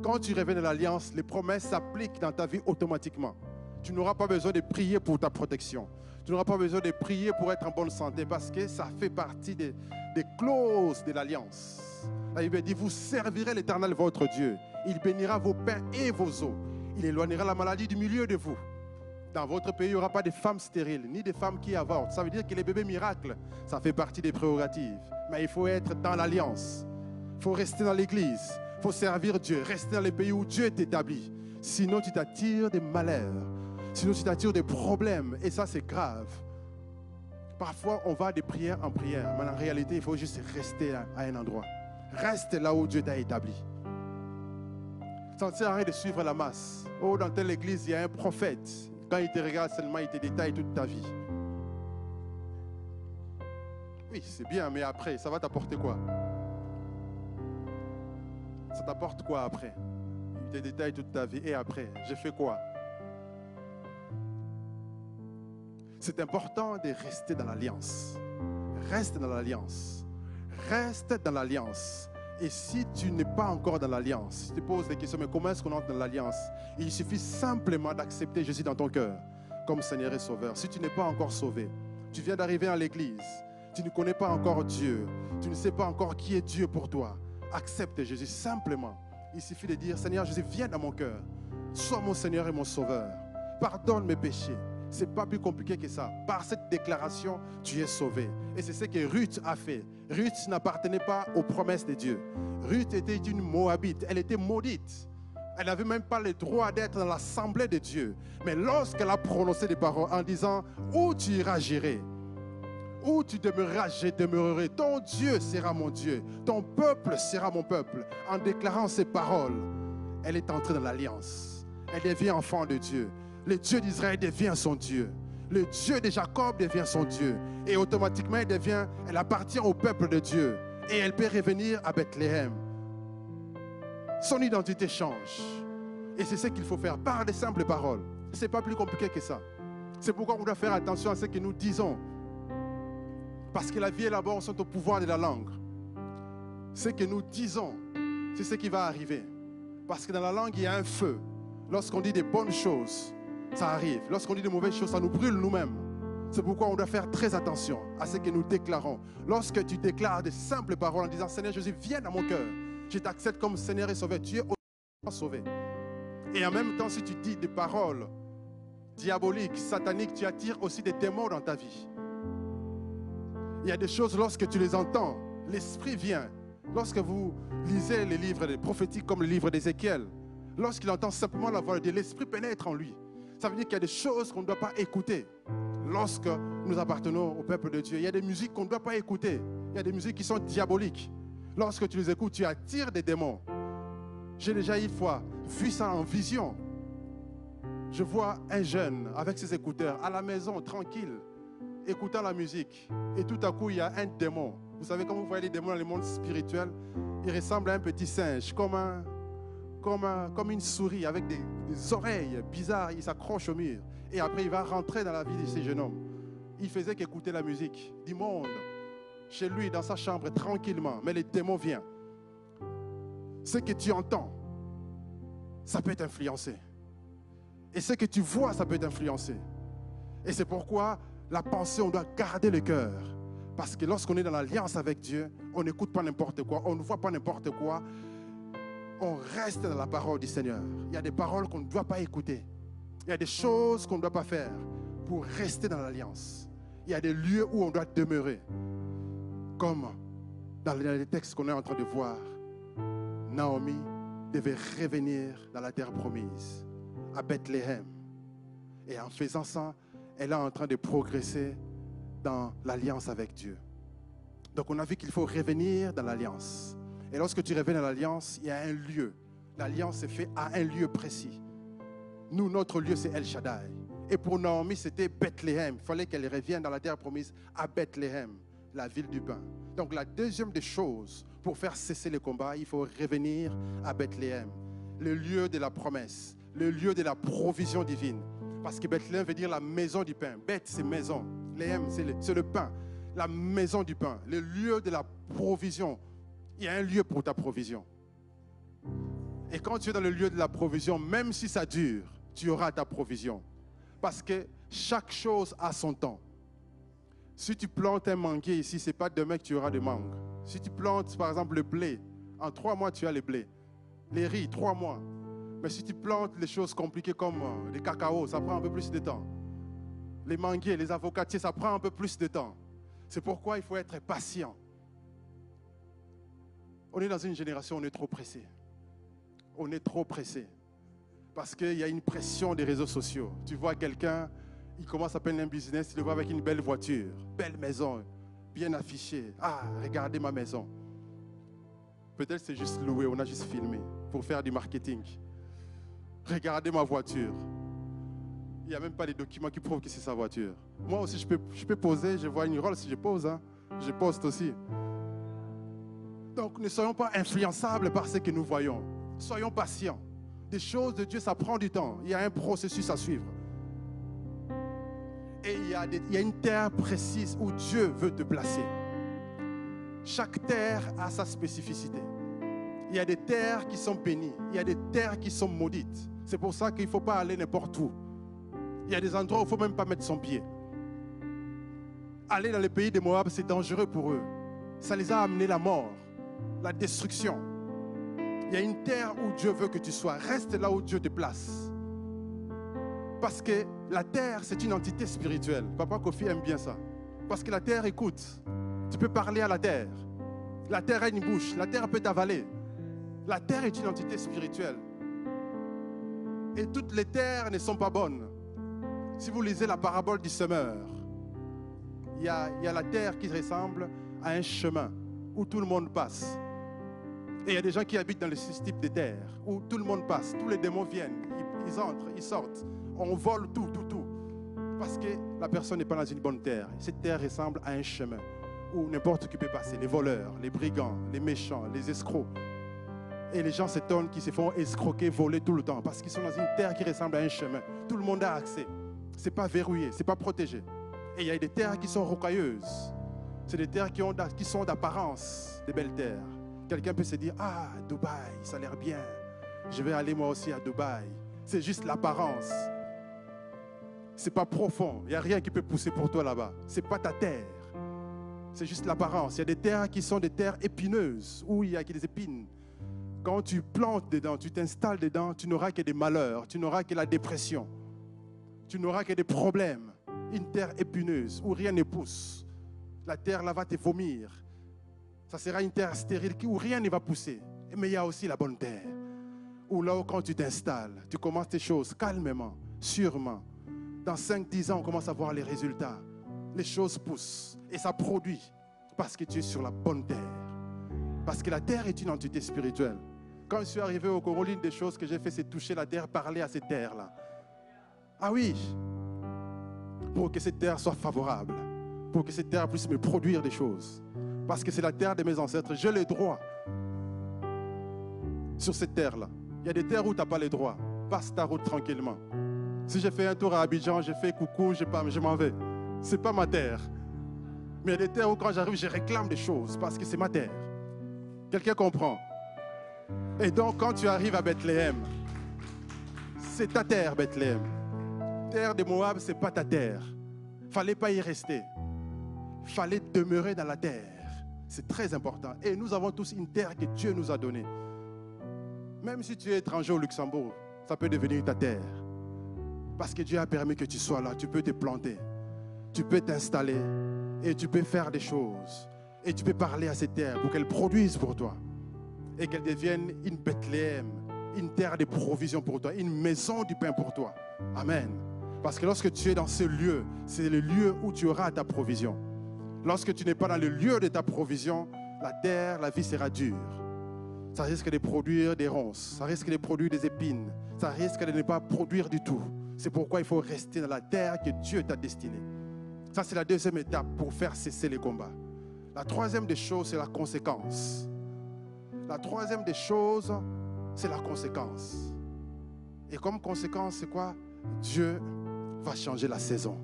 Quand tu reviens dans l'alliance, les promesses s'appliquent dans ta vie automatiquement. Tu n'auras pas besoin de prier pour ta protection. Tu n'auras pas besoin de prier pour être en bonne santé parce que ça fait partie des, clauses de l'alliance. La Bible dit, vous servirez l'Éternel votre Dieu. Il bénira vos pains et vos eaux. Il éloignera la maladie du milieu de vous. Dans votre pays, il n'y aura pas de femmes stériles, ni de femmes qui avortent. Ça veut dire que les bébés miracles, ça fait partie des prérogatives. Mais il faut être dans l'alliance. Il faut rester dans l'église. Il faut servir Dieu. Rester dans les pays où Dieu est établi. Sinon, tu t'attires des malheurs. Sinon, tu t'attires des problèmes. Et ça, c'est grave. Parfois, on va de prière en prière. Mais en réalité, il faut juste rester à, un endroit. Reste là où Dieu t'a établi. Ça ne sert de suivre la masse. Oh, dans telle église, il y a un prophète. Il te regarde seulement, il te détaille toute ta vie. Oui, c'est bien, mais après, ça va t'apporter quoi? Ça t'apporte quoi après? Il te détaille toute ta vie. Et après, j'ai fait quoi? C'est important de rester dans l'alliance. Reste dans l'alliance. Reste dans l'alliance. Et si tu n'es pas encore dans l'alliance, tu te poses des questions, mais comment est-ce qu'on entre dans l'alliance? Il suffit simplement d'accepter Jésus dans ton cœur comme Seigneur et Sauveur. Si tu n'es pas encore sauvé, tu viens d'arriver à l'église, tu ne connais pas encore Dieu, tu ne sais pas encore qui est Dieu pour toi, accepte Jésus simplement. Il suffit de dire, Seigneur Jésus, viens dans mon cœur. Sois mon Seigneur et mon Sauveur. Pardonne mes péchés. C'est pas plus compliqué que ça. Par cette déclaration, tu es sauvé. Et c'est ce que Ruth a fait. Ruth n'appartenait pas aux promesses de Dieu. Ruth était une Moabite. Elle était maudite. Elle n'avait même pas le droit d'être dans l'assemblée de Dieu. Mais lorsqu'elle a prononcé des paroles en disant Où tu iras, j'irai. Où tu demeureras, je demeurerai. Ton Dieu sera mon Dieu. Ton peuple sera mon peuple. En déclarant ces paroles, elle est entrée dans l'alliance. Elle devient enfant de Dieu le Dieu d'Israël devient son Dieu. Le Dieu de Jacob devient son Dieu. Et automatiquement, elle, devient, elle appartient au peuple de Dieu. Et elle peut revenir à Bethléem. Son identité change. Et c'est ce qu'il faut faire par des simples paroles. Ce n'est pas plus compliqué que ça. C'est pourquoi on doit faire attention à ce que nous disons. Parce que la vie et la mort sont au pouvoir de la langue. Ce que nous disons, c'est ce qui va arriver. Parce que dans la langue, il y a un feu. Lorsqu'on dit des bonnes choses, ça arrive. Lorsqu'on dit de mauvaises choses, ça nous brûle nous-mêmes. C'est pourquoi on doit faire très attention à ce que nous déclarons. Lorsque tu déclares des simples paroles en disant Seigneur Jésus, viens dans mon cœur. Je t'accepte comme Seigneur et Sauveur. Tu es sauvé. Et en même temps, si tu dis des paroles diaboliques, sataniques, tu attires aussi des démons dans ta vie. Il y a des choses, lorsque tu les entends, l'Esprit vient. Lorsque vous lisez les livres prophétiques comme le livre d'Ézéchiel, lorsqu'il entend simplement la voix de Dieu, l'Esprit pénètre en lui. Ça veut dire qu'il y a des choses qu'on ne doit pas écouter lorsque nous appartenons au peuple de Dieu. Il y a des musiques qu'on ne doit pas écouter. Il y a des musiques qui sont diaboliques. Lorsque tu les écoutes, tu attires des démons. J'ai déjà une fois vu ça en vision. Je vois un jeune avec ses écouteurs à la maison, tranquille, écoutant la musique. Et tout à coup, il y a un démon. Vous savez, quand vous voyez les démons dans le monde spirituel, il ressemble à un petit singe, comme, un, comme, une souris avec des, oreilles bizarres. Il s'accroche au mur. Et après, il va rentrer dans la vie de ces jeunes hommes. Il faisait qu'écouter la musique du monde chez lui, dans sa chambre, tranquillement. Mais les démons viennent. Ce que tu entends, ça peut t'influencer. Et ce que tu vois, ça peut t'influencer. Et c'est pourquoi la pensée, on doit garder le cœur. Parce que lorsqu'on est dans l'alliance avec Dieu, on n'écoute pas n'importe quoi, on ne voit pas n'importe quoi. On reste dans la parole du Seigneur. Il y a des paroles qu'on ne doit pas écouter. Il y a des choses qu'on ne doit pas faire pour rester dans l'alliance. Il y a des lieux où on doit demeurer. Comme dans les textes qu'on est en train de voir. Naomi devait revenir dans la terre promise, à Bethléem. Et en faisant ça, elle est en train de progresser dans l'alliance avec Dieu. Donc on a vu qu'il faut revenir dans l'alliance. Et lorsque tu reviens dans l'alliance, il y a un lieu. L'alliance est faite à un lieu précis. Nous, notre lieu, c'est El Shaddai. Et pour Naomi, c'était Bethléem. Il fallait qu'elle revienne dans la terre promise à Bethléem, la ville du pain. Donc la deuxième des choses pour faire cesser le combat, il faut revenir à Bethléem, le lieu de la promesse, le lieu de la provision divine. Parce que Bethléem veut dire la maison du pain. Beth, c'est maison. Léem, c'est le, le pain. La maison du pain, le lieu de la provision. Il y a un lieu pour ta provision. Et quand tu es dans le lieu de la provision, même si ça dure, tu auras ta provision. Parce que chaque chose a son temps. Si tu plantes un manguier ici, ce n'est pas demain que tu auras des mangues. Si tu plantes, par exemple, le blé, en trois mois, tu as le blé. Les riz, trois mois. Mais si tu plantes les choses compliquées comme euh, les cacao, ça prend un peu plus de temps. Les manguiers, les avocatiers, ça prend un peu plus de temps. C'est pourquoi il faut être patient. On est dans une génération, on est trop pressé. On est trop pressé. Parce qu'il y a une pression des réseaux sociaux. Tu vois quelqu'un, il commence à peine un business, il le voit avec une belle voiture, belle maison, bien affichée. Ah, regardez ma maison. Peut-être c'est juste loué, on a juste filmé pour faire du marketing. Regardez ma voiture. Il n'y a même pas de documents qui prouvent que c'est sa voiture. Moi aussi, je peux, je peux poser, je vois une rôle si je pose. Hein. Je poste aussi. Donc ne soyons pas influençables par ce que nous voyons. Soyons patients. Des choses de Dieu, ça prend du temps. Il y a un processus à suivre. Et il y, a une terre précise où Dieu veut te placer. Chaque terre a sa spécificité. Il y a des terres qui sont bénies. Il y a des terres qui sont maudites. C'est pour ça qu'il ne faut pas aller n'importe où. Il y a des endroits où il ne faut même pas mettre son pied. Aller dans le pays des Moab, c'est dangereux pour eux. Ça les a amenés la mort, la destruction. Il y a une terre où Dieu veut que tu sois. Reste là où Dieu te place. Parce que la terre, c'est une entité spirituelle. Papa Kofi aime bien ça. Parce que la terre écoute. Tu peux parler à la terre. La terre a une bouche. La terre peut t'avaler. La terre est une entité spirituelle. Et toutes les terres ne sont pas bonnes. Si vous lisez la parabole du semeur, il y a, y a la terre qui ressemble à un chemin où tout le monde passe. Et il y a des gens qui habitent dans le type de terre où tout le monde passe. Tous les démons viennent, ils, ils entrent, ils sortent. On vole tout, tout, tout. Parce que la personne n'est pas dans une bonne terre. Cette terre ressemble à un chemin où n'importe qui peut passer. Les voleurs, les brigands, les méchants, les escrocs. Et les gens s'étonnent qu'ils se font escroquer, voler tout le temps. Parce qu'ils sont dans une terre qui ressemble à un chemin. Tout le monde a accès. Ce n'est pas verrouillé, ce n'est pas protégé. Et il y a des terres qui sont rocailleuses. C'est des terres qui, ont, qui sont d'apparence des belles terres. Quelqu'un peut se dire, ah, Dubaï, ça a l'air bien. Je vais aller moi aussi à Dubaï. C'est juste l'apparence. C'est pas profond. Il n'y a rien qui peut pousser pour toi là-bas. C'est pas ta terre. C'est juste l'apparence. Il y a des terres qui sont des terres épineuses, où il y a des épines. Quand tu plantes dedans, tu t'installes dedans, tu n'auras que des malheurs, tu n'auras que la dépression, tu n'auras que des problèmes. Une terre épineuse où rien ne pousse. La terre là va te vomir. Ça sera une terre stérile où rien ne va pousser. Mais il y a aussi la bonne terre. Où là où quand tu t'installes, tu commences tes choses calmement, sûrement. Dans 5-10 ans, on commence à voir les résultats. Les choses poussent et ça produit parce que tu es sur la bonne terre. Parce que la terre est une entité spirituelle. Quand je suis arrivé au Congo, l'une des choses que j'ai fait, c'est toucher la terre, parler à cette terre-là. Ah oui, pour que cette terre soit favorable, pour que cette terre puisse me produire des choses. Parce que c'est la terre de mes ancêtres. J'ai les droits sur cette terre-là. Il y a des terres où tu n'as pas les droits. Passe ta route tranquillement. Si j'ai fait un tour à Abidjan, j'ai fait coucou, je, m'en vais. Ce n'est pas ma terre. Mais il y a des terres où quand j'arrive, je réclame des choses parce que c'est ma terre. Quelqu'un comprend? Et donc quand tu arrives à Bethléem, c'est ta terre, Bethléem. Terre de Moab, ce n'est pas ta terre. Fallait pas y rester. Fallait demeurer dans la terre. C'est très important. Et nous avons tous une terre que Dieu nous a donnée. Même si tu es étranger au Luxembourg, ça peut devenir ta terre. Parce que Dieu a permis que tu sois là. Tu peux te planter. Tu peux t'installer. Et tu peux faire des choses. Et tu peux parler à cette terre pour qu'elle produise pour toi. Et qu'elle devienne une Bethléem, une terre de provision pour toi, une maison du pain pour toi. Amen. Parce que lorsque tu es dans ce lieu, c'est le lieu où tu auras ta provision. Lorsque tu n'es pas dans le lieu de ta provision, la terre, la vie sera dure. Ça risque de produire des ronces, ça risque de produire des épines, ça risque de ne pas produire du tout. C'est pourquoi il faut rester dans la terre que Dieu t'a destinée. Ça, c'est la deuxième étape pour faire cesser les combats. La troisième des choses, c'est la conséquence. La troisième des choses, c'est la conséquence. Et comme conséquence, c'est quoi? Dieu va changer la saison.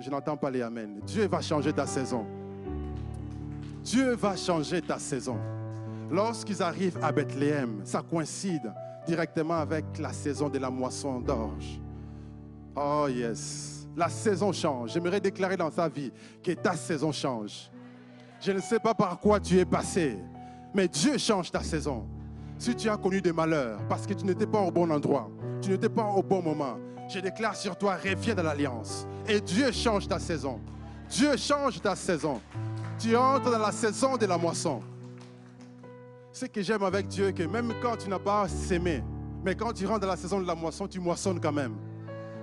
Je n'entends pas les Amen. Dieu va changer ta saison. Dieu va changer ta saison. Lorsqu'ils arrivent à Bethléem, ça coïncide directement avec la saison de la moisson d'orge. Oh yes. La saison change. J'aimerais déclarer dans ta vie que ta saison change. Je ne sais pas par quoi tu es passé, mais Dieu change ta saison. Si tu as connu des malheurs parce que tu n'étais pas au bon endroit, tu n'étais pas au bon moment, je déclare sur toi, reviens dans l'alliance. Et Dieu change ta saison. Dieu change ta saison. Tu entres dans la saison de la moisson. Ce que j'aime avec Dieu, que même quand tu n'as pas sémé, mais quand tu rentres dans la saison de la moisson, tu moissonnes quand même.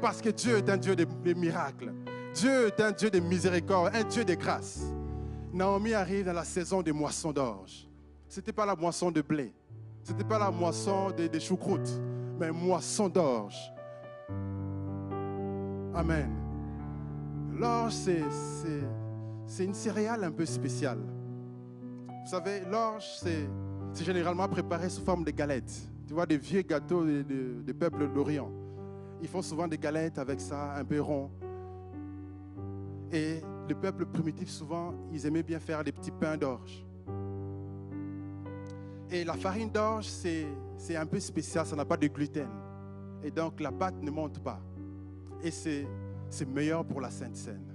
Parce que Dieu est un Dieu de, miracles. Dieu est un Dieu de miséricorde, un Dieu de grâce. Naomi arrive dans la saison des moissons d'orge. Ce n'était pas la moisson de blé. Ce n'était pas la moisson des de choucroutes, mais moisson d'orge. Amen. L'orge, c'est une céréale un peu spéciale. Vous savez, l'orge, c'est généralement préparé sous forme de galettes. Tu vois, des vieux gâteaux des de, peuples d'Orient. Ils font souvent des galettes avec ça, un peu rond. Et le peuple primitif, souvent, ils aimaient bien faire des petits pains d'orge. Et la farine d'orge, c'est un peu spécial, ça n'a pas de gluten. Et donc la pâte ne monte pas. Et c'est meilleur pour la Sainte Seine.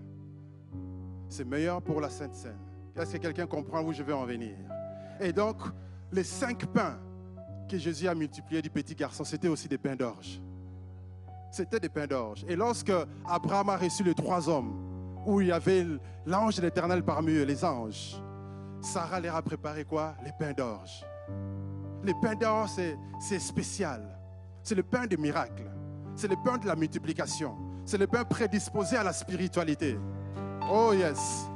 C'est meilleur pour la Sainte Seine. Est-ce que quelqu'un comprend où je vais en venir? Et donc, les cinq pains que Jésus a multipliés du petit garçon, c'était aussi des pains d'orge. C'était des pains d'orge. Et lorsque Abraham a reçu les trois hommes, où il y avait l'ange de l'éternel parmi eux, les anges, Sarah leur a préparé quoi? Les pains d'orge. Les pains d'orge, c'est spécial. C'est le pain des miracles. C'est le pain de la multiplication. C'est le pain prédisposé à la spiritualité. Oh yes.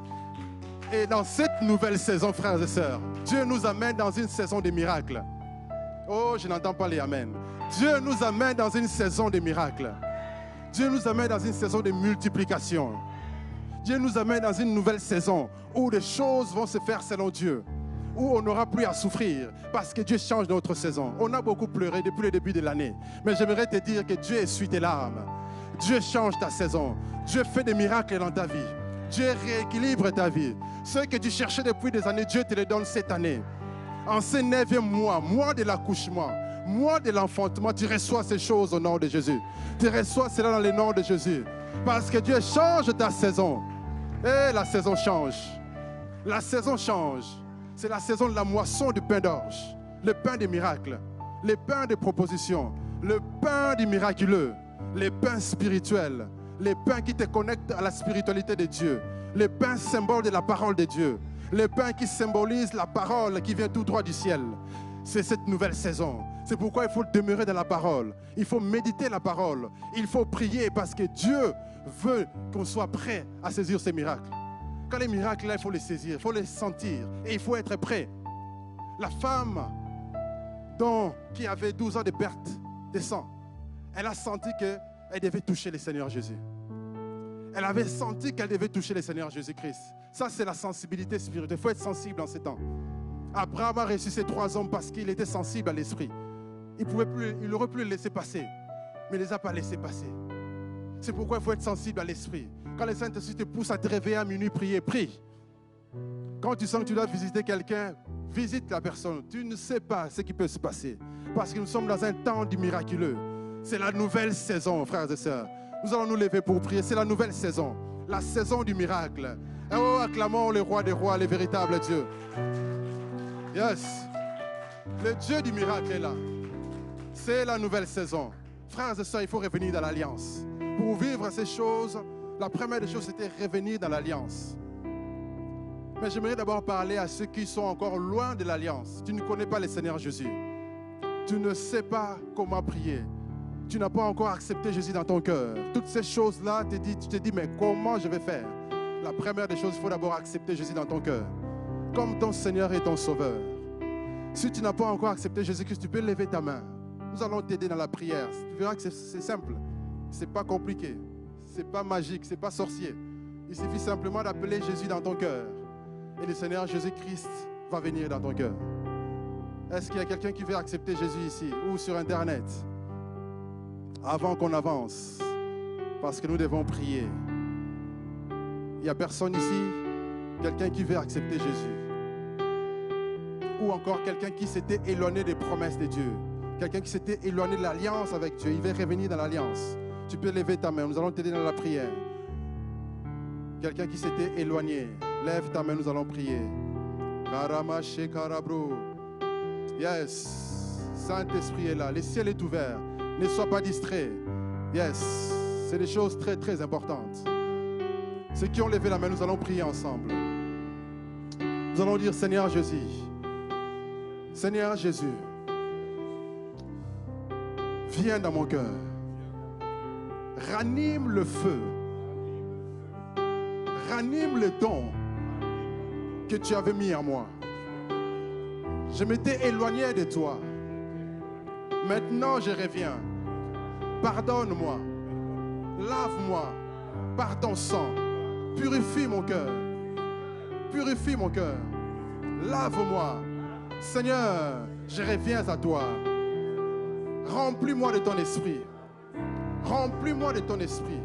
Et dans cette nouvelle saison, frères et sœurs, Dieu nous amène dans une saison de miracles. Oh, je n'entends pas les Amen. Dieu nous amène dans une saison de miracles. Dieu nous amène dans une saison de multiplication. Dieu nous amène dans une nouvelle saison où les choses vont se faire selon Dieu, où on n'aura plus à souffrir parce que Dieu change notre saison. On a beaucoup pleuré depuis le début de l'année, mais j'aimerais te dire que Dieu essuie tes larmes. Dieu change ta saison. Dieu fait des miracles dans ta vie. Dieu rééquilibre ta vie. Ce que tu cherchais depuis des années, Dieu te le donne cette année. En ce neuvième mois, mois de l'accouchement, mois de l'enfantement, tu reçois ces choses au nom de Jésus. Tu reçois cela dans le nom de Jésus. Parce que Dieu change ta saison. Et la saison change. La saison change. C'est la saison de la moisson du pain d'orge. Le pain des miracles. Le pain des propositions. Le pain du miraculeux. Les pains spirituels. Les pains qui te connectent à la spiritualité de Dieu. Les pains symboles de la parole de Dieu. Les pains qui symbolisent la parole qui vient tout droit du ciel. C'est cette nouvelle saison. C'est pourquoi il faut demeurer dans la parole. Il faut méditer la parole. Il faut prier parce que Dieu veut qu'on soit prêt à saisir ces miracles. Quand les miracles, là, il faut les saisir, il faut les sentir et il faut être prêt. La femme dont, qui avait 12 ans de perte de sang, elle a senti qu'elle devait toucher le Seigneur Jésus. Elle avait senti qu'elle devait toucher le Seigneur Jésus-Christ. Ça, c'est la sensibilité spirituelle. Il faut être sensible en ces temps. Abraham a reçu ces trois hommes parce qu'il était sensible à l'esprit. Il pouvait plus, il aurait pu les laisser passer, mais il ne les a pas laissés passer. C'est pourquoi il faut être sensible à l'esprit. Quand le Saint-Esprit te pousse à te réveiller à minuit, prier, prie. Quand tu sens que tu dois visiter quelqu'un, visite la personne. Tu ne sais pas ce qui peut se passer. Parce que nous sommes dans un temps du miraculeux. C'est la nouvelle saison, frères et sœurs. Nous allons nous lever pour prier. C'est la nouvelle saison. La saison du miracle. Oh, acclamons le roi des rois, le véritable Dieu. Yes. Le Dieu du miracle est là. C'est la nouvelle saison. Frères et sœurs, il faut revenir dans l'alliance. Pour vivre ces choses, la première des choses, c'était revenir dans l'alliance. Mais j'aimerais d'abord parler à ceux qui sont encore loin de l'alliance. Tu ne connais pas le Seigneur Jésus. Tu ne sais pas comment prier. Tu n'as pas encore accepté Jésus dans ton cœur. Toutes ces choses-là, tu te dis, mais comment je vais faire? La première des choses, il faut d'abord accepter Jésus dans ton cœur. Comme ton Seigneur et ton Sauveur. Si tu n'as pas encore accepté Jésus-Christ, tu peux lever ta main. Nous allons t'aider dans la prière. Tu verras que c'est simple. C'est pas compliqué. C'est pas magique. C'est pas sorcier. Il suffit simplement d'appeler Jésus dans ton cœur. Et le Seigneur Jésus-Christ va venir dans ton cœur. Est-ce qu'il y a quelqu'un qui veut accepter Jésus ici ou sur Internet? Avant qu'on avance, parce que nous devons prier. Il n'y a personne ici, quelqu'un qui veut accepter Jésus. Ou encore quelqu'un qui s'était éloigné des promesses de Dieu. Quelqu'un qui s'était éloigné de l'alliance avec Dieu. Il veut revenir dans l'alliance. Tu peux lever ta main. Nous allons t'aider dans la prière. Quelqu'un qui s'était éloigné. Lève ta main, nous allons prier. Yes. Saint-Esprit est là. Le ciel est ouvert. Ne sois pas distrait. Yes. C'est des choses très, très importantes. Ceux qui ont levé la main, nous allons prier ensemble. Nous allons dire Seigneur Jésus. Seigneur Jésus. Viens dans mon cœur. Ranime le feu. Ranime le don que tu avais mis en moi. Je m'étais éloigné de toi. Maintenant, je reviens. Pardonne-moi. Lave-moi par ton sang. Purifie mon cœur. Purifie mon cœur. Lave-moi. Seigneur, je reviens à toi. Remplis-moi de ton esprit. Remplis-moi de ton esprit.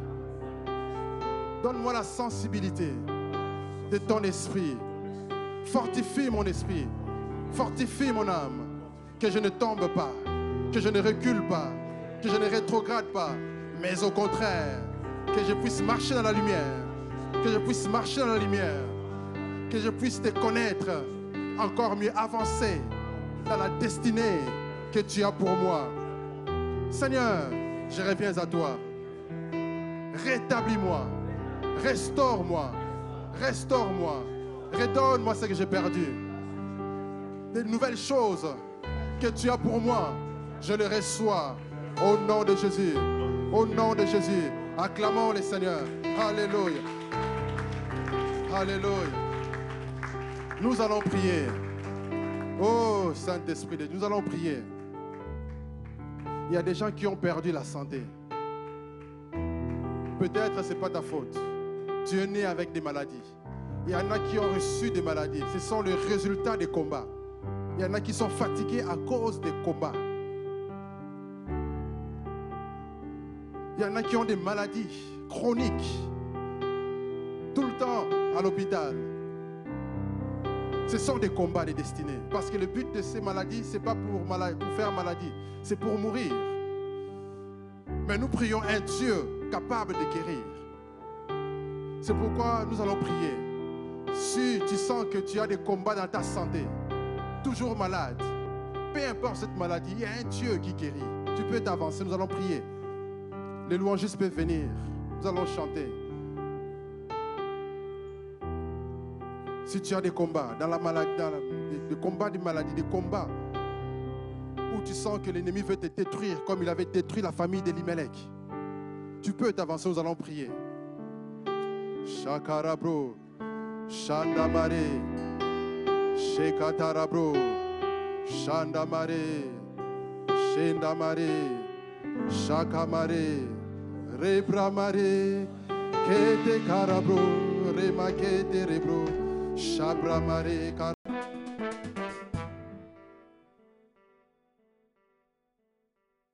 Donne-moi la sensibilité de ton esprit. Fortifie mon esprit. Fortifie mon âme. Que je ne tombe pas. Que je ne recule pas. Que je ne rétrograde pas. Mais au contraire, que je puisse marcher dans la lumière. Que je puisse marcher dans la lumière. Que je puisse te connaître encore mieux, avancer dans la destinée que tu as pour moi. Seigneur, je reviens à toi. Rétablis-moi. Restaure-moi. Restaure-moi. Redonne-moi ce que j'ai perdu. Des nouvelles choses que tu as pour moi, je les reçois au nom de Jésus. Au nom de Jésus. Acclamons les Seigneurs. Alléluia. Alléluia. Nous allons prier. Oh Saint-Esprit de Dieu, nous allons prier. Il y a des gens qui ont perdu la santé. peut-être ce n'est pas ta faute. Tu es né avec des maladies. Il y en a qui ont reçu des maladies. Ce sont les résultats des combats. Il y en a qui sont fatigués à cause des combats. Il y en a qui ont des maladies chroniques. Tout le temps à l'hôpital. Ce sont des combats des destinées. Parce que le but de ces maladies, ce n'est pas pour, pour faire maladie, c'est pour mourir. Mais nous prions un Dieu capable de guérir. C'est pourquoi nous allons prier. Si tu sens que tu as des combats dans ta santé, toujours malade, peu importe cette maladie, il y a un Dieu qui guérit. Tu peux t'avancer, nous allons prier. Les louangistes peuvent venir. Nous allons chanter. Si tu as des combats dans la maladie, dans des, combats de maladie, des combats où tu sens que l'ennemi veut te détruire comme il avait détruit la famille d'Elimelech, tu peux t'avancer, nous allons prier. Shakarabro, Shandamare, Shekatarabro, Shandamare, Shendamare, Shakamare, re bramare kete karabro re makete rebro shabramare